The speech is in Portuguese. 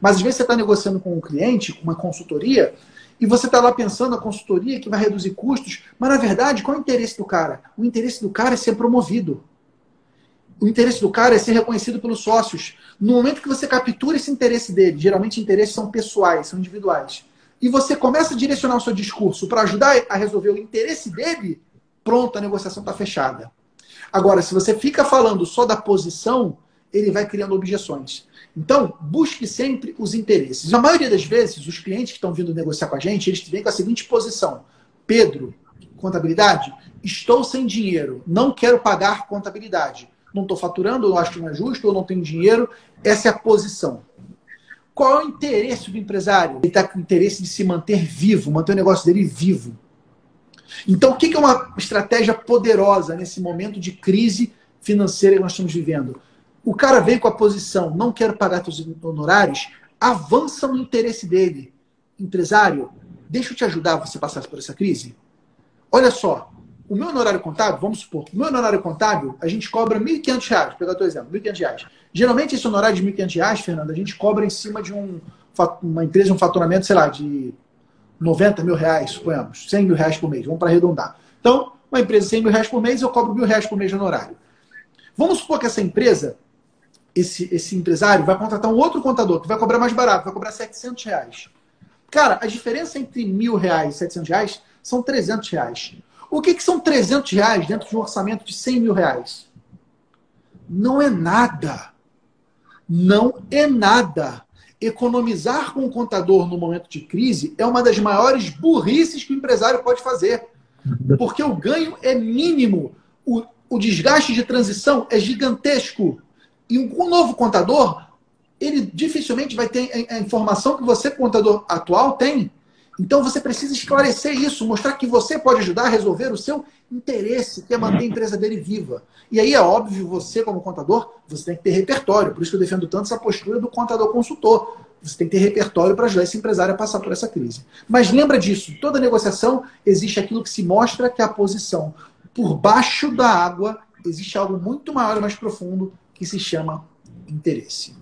Mas às vezes você está negociando com um cliente, com uma consultoria, e você está lá pensando a consultoria que vai reduzir custos, mas na verdade, qual é o interesse do cara? O interesse do cara é ser promovido. O interesse do cara é ser reconhecido pelos sócios. No momento que você captura esse interesse dele, geralmente interesses são pessoais, são individuais, e você começa a direcionar o seu discurso para ajudar a resolver o interesse dele, pronto, a negociação está fechada. Agora, se você fica falando só da posição, ele vai criando objeções. Então, busque sempre os interesses. Na maioria das vezes, os clientes que estão vindo negociar com a gente, eles vêm com a seguinte posição: Pedro, contabilidade, estou sem dinheiro, não quero pagar contabilidade. Não estou faturando, eu acho que não é justo, eu não tenho dinheiro. Essa é a posição. Qual é o interesse do empresário? Ele está com o interesse de se manter vivo, manter o negócio dele vivo. Então, o que é uma estratégia poderosa nesse momento de crise financeira que nós estamos vivendo? O cara veio com a posição, não quero pagar seus honorários, avança no interesse dele. Empresário, deixa eu te ajudar você passar por essa crise. Olha só, o meu honorário contábil, vamos supor, o meu honorário contábil, a gente cobra R$ 1.500, vou pegar o teu exemplo, R$ 1.500. Geralmente esse honorário de R$ 1.500, Fernando, a gente cobra em cima de um, uma empresa, um faturamento, sei lá, de 90 mil reais, suponhamos, 100 mil reais por mês, vamos para arredondar. Então, uma empresa de 100 mil reais por mês, eu cobro mil reais por mês de honorário. Vamos supor que essa empresa esse, esse empresário vai contratar um outro contador que vai cobrar mais barato, vai cobrar 700 reais. Cara, a diferença entre mil reais e 700 reais são 300 reais. O que, que são 300 reais dentro de um orçamento de 100 mil reais? Não é nada. Não é nada. Economizar com o contador no momento de crise é uma das maiores burrices que o empresário pode fazer. Porque o ganho é mínimo. O, o desgaste de transição é gigantesco. E um novo contador, ele dificilmente vai ter a informação que você, contador atual, tem. Então você precisa esclarecer isso, mostrar que você pode ajudar a resolver o seu interesse, que é manter a empresa dele viva. E aí é óbvio, você como contador, você tem que ter repertório. Por isso que eu defendo tanto essa postura do contador consultor. Você tem que ter repertório para ajudar esse empresário a passar por essa crise. Mas lembra disso, toda negociação existe aquilo que se mostra que é a posição. Por baixo da água existe algo muito maior e mais profundo que se chama interesse.